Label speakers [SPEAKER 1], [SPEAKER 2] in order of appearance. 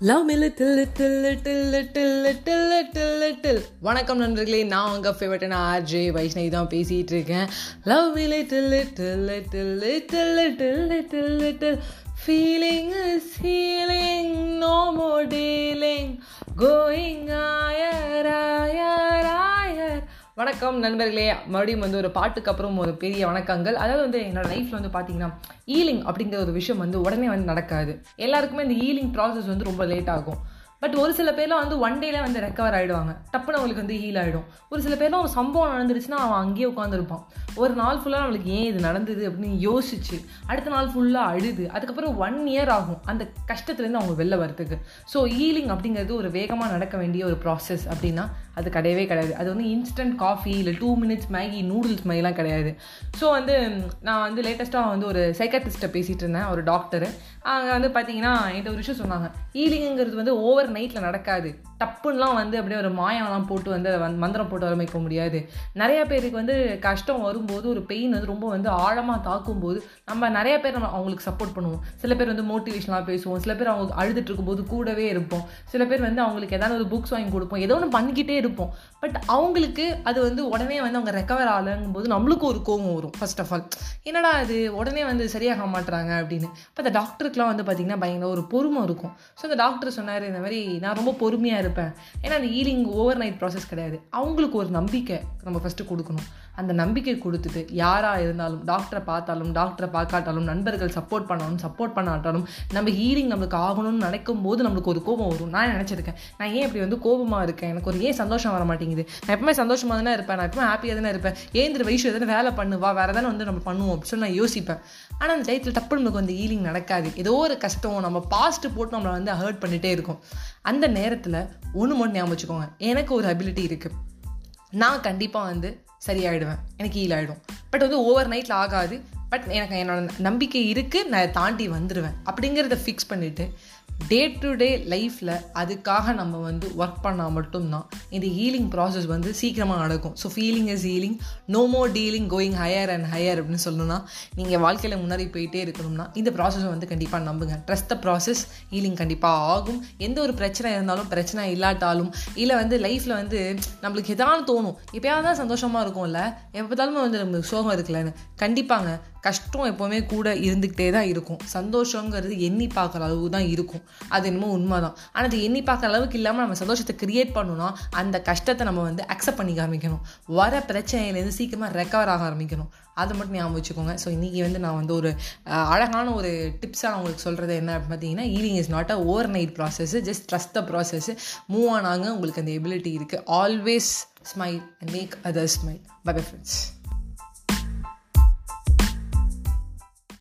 [SPEAKER 1] Love மில்லு டில்லு டில்லு டில்லு டில்லு டில்லு டில்லு டில் வணக்கம் நண்பர்களே நான் உங்கள் ஃபேவரட்டான ஆர்ஜே வைஷ்ணவி தான் பேசிகிட்டு இருக்கேன் லவ் மில்லு டில்லு டில்லு டில்லு டில்லு டில்லு டில்லு டில் feeling ceiling no more dealing going ஆ வணக்கம் நண்பர்களே. மறுபடியும் வந்து ஒரு பாட்டுக்கு அப்புறம் ஒரு பெரிய வணக்கங்கள். அதாவது வந்து என்னோட லைஃப்பில் வந்து பார்த்தீங்கன்னா ஈலிங் அப்படிங்கிற ஒரு விஷயம் வந்து உடனே வந்து நடக்காது. எல்லாருக்குமே இந்த ஈலிங் ப்ராசஸ் வந்து ரொம்ப லேட் ஆகும். பட் ஒரு சில பேர்லாம் வந்து ஒன் டேல வந்து ரெக்கவர் ஆகிடுவாங்க டப்புன்னு அவங்களுக்கு வந்து ஹீல் ஆகிடும் ஒரு சில பேர்லாம் ஒரு சம்பவம் நடந்துருச்சுன்னா அவன் அங்கேயே உட்காந்துருப்பான் ஒரு நாள் ஃபுல்லாக நம்மளுக்கு ஏன் இது நடந்தது அப்படின்னு யோசிச்சு அடுத்த நாள் ஃபுல்லாக அழுது அதுக்கப்புறம் ஒன் இயர் ஆகும் அந்த கஷ்டத்துலேருந்து அவங்க வெளில வரதுக்கு ஸோ ஹீலிங் அப்படிங்கிறது ஒரு வேகமாக நடக்க வேண்டிய ஒரு ப்ராசஸ் அப்படின்னா அது கிடையவே கிடையாது. அது வந்து இன்ஸ்டன்ட் காஃபி இல்லை டூ மினிட்ஸ் மேகி நூடுல்ஸ் மாதிரிலாம் கிடையாது. ஸோ வந்து நான் வந்து லேட்டஸ்ட்டாக வந்து ஒரு சைக்காட்டிஸ்ட்டை பேசிகிட்டு இருந்தேன் ஒரு டாக்டரு அங்கே வந்து பார்த்தீங்கன்னா என்கிட்ட ஒரு விஷயம் சொன்னாங்க. ஹீலிங்கிறது வந்து ஓவர் நைட்டில் நடக்காது. டப்புன்னெலாம் வந்து அப்படியே ஒரு மாயம்லாம் போட்டு வந்து அதை வந்து மந்திரம் போட்டு வரமைக்க முடியாது. நிறைய பேருக்கு வந்து கஷ்டம் வரும்போது ஒரு பெயின் வந்து ரொம்ப வந்து ஆழமாக தாக்கும்போது நம்ம நிறைய பேர் நம்ம அவங்களுக்கு சப்போர்ட் பண்ணுவோம். சில பேர் வந்து மோட்டிவேஷனாக பேசுவோம். சில பேர் அவங்க அழுதுட்டு இருக்கும்போது கூடவே இருப்போம். சில பேர் வந்து அவங்களுக்கு ஏதாவது ஒரு புக்ஸ் வாங்கி கொடுப்போம். ஏதோ ஒன்று பண்ணிக்கிட்டே இருப்போம். பட் அவங்களுக்கு அது வந்து உடனே வந்து அவங்க ரெக்கவர் ஆகலங்கும் போது நம்மளுக்கும் ஒரு கோவம் வரும் ஃபர்ஸ்ட் ஆஃப் ஆல் என்னடா அது உடனே வந்து சரியாக மாட்டுறாங்க அப்படின்னு. இப்போ அந்த டாக்டருக்குலாம் வந்து பார்த்திங்கன்னா பயங்கர ஒரு பொறுமை இருக்கும். ஸோ அந்த டாக்டர் சொன்னார் இந்த மாதிரி நான் ரொம்ப பொறுமையாக இருப்பேன். ஏன்னா அந்த ஈலிங் ஓவர் நைட் ப்ராசஸ் கிடையாது. அவங்களுக்கு ஒரு நம்பிக்கை நம்ம ஃபஸ்ட்டு கொடுக்கணும். அந்த நம்பிக்கை கொடுத்துட்டு யாராக இருந்தாலும் டாக்டரை பார்த்தாலும் டாக்டரை பார்க்காட்டாலும் நண்பர்கள் சப்போர்ட் பண்ணாலும் சப்போர்ட் பண்ணாட்டாலும் நம்ம ஹீலிங் நம்மளுக்கு ஆகணும்னு நினைக்கும் போது நம்மளுக்கு ஒரு கோபம் வரும். நான் நினச்சிருக்கேன் நான் ஏன் இப்படி வந்து கோபமாக இருக்கேன்? எனக்கு ஒரு ஏன் சந்தோஷம் வர மாட்டேங்குது? நான் எப்பவுமே சந்தோஷமாக தானே இருப்பேன். நான் எப்பவுமே ஹாப்பியாக தானே இருப்பேன். ஏந்திர வயசு எதனா வேலை பண்ணுவா வேறு தானே வந்து நம்ம பண்ணுவோம் அப்படின்னு சொல்லி நான் யோசிப்பேன். ஆனால் அந்த டயத்தில் டப்பு நமக்கு வந்து ஹீலிங் நடக்காது. ஏதோ ஒரு கஷ்டம் நம்ம பாஸ்ட்டு போட்டு நம்மளை வந்து ஹர்ட் பண்ணிகிட்டே இருக்கும். அந்த நேரத்தில் ஒன்று மட்டும் ஞாபகம் வச்சுக்கோங்க. எனக்கு ஒரு அபிலிட்டி இருக்குது நான் கண்டிப்பாக வந்து சரியாயிடுவேன். எனக்கு ஹீல் ஆகிடும் பட் வந்து ஓவர் நைட்டில் ஆகாது. பட் எனக்கு என்னோட நம்பிக்கை இருக்குது நான் தாண்டி வந்துடுவேன் அப்படிங்கிறத ஃபிக்ஸ் பண்ணிவிட்டு டே டு டே லைஃப்பில் அதுக்காக நம்ம வந்து ஒர்க் பண்ணால் மட்டும்தான் இந்த ஹீலிங் ப்ராசஸ் வந்து சீக்கிரமாக நடக்கும். So feeling is healing no more dealing going higher and higher அப்படின்னு சொல்லணும்னா நீங்கள் வாழ்க்கையில் முன்னாடி போயிட்டே இருக்கணும்னா இந்த ப்ராசஸை வந்து கண்டிப்பாக நம்புங்க. ட்ரஸ்ட் த ப்ராசஸ் ஹீலிங் கண்டிப்பாக ஆகும். எந்த ஒரு பிரச்சனை இருந்தாலும் பிரச்சனை இல்லாட்டாலும் இல்லை வந்து லைஃப்பில் வந்து நம்மளுக்கு எதாவது தோணும். எப்பயாவது தான் சந்தோஷமாக இருக்கும்ல. எப்போதாலுமே வந்து நம்மளுக்கு சோகம் இருக்குல்லன்னு. கண்டிப்பாங்க கஷ்டம் எப்போவுமே கூட இருந்துக்கிட்டே தான் இருக்கும். சந்தோஷங்கிறது எண்ணி பார்க்குற அளவு தான் இருக்கும். அது என்னமோ உண்மை தான் ஆனால் அது எண்ணி பார்க்குற அளவுக்கு இல்லாமல் நம்ம சந்தோஷத்தை கிரியேட் பண்ணணும்னா அந்த கஷ்டத்தை நம்ம வந்து அக்செப்ட் பண்ணிக்க ஆரம்பிக்கணும். வர பிரச்சனையிலேருந்து சீக்கிரமாக ரெக்கவர் ஆக ஆரம்பிக்கணும். அதை மட்டும் ஞாபகம் வச்சுக்கோங்க. ஸோ இன்றைக்கி வந்து நான் வந்து ஒரு அழகான ஒரு டிப்ஸாக நான் உங்களுக்கு சொல்கிறது என்ன அப்படின்னு பார்த்தீங்கன்னா evening is not a overnight process just trust the process move ஆனாங்க உங்களுக்கு அந்த எபிலிட்டி இருக்குது always smile and make other smile bye friends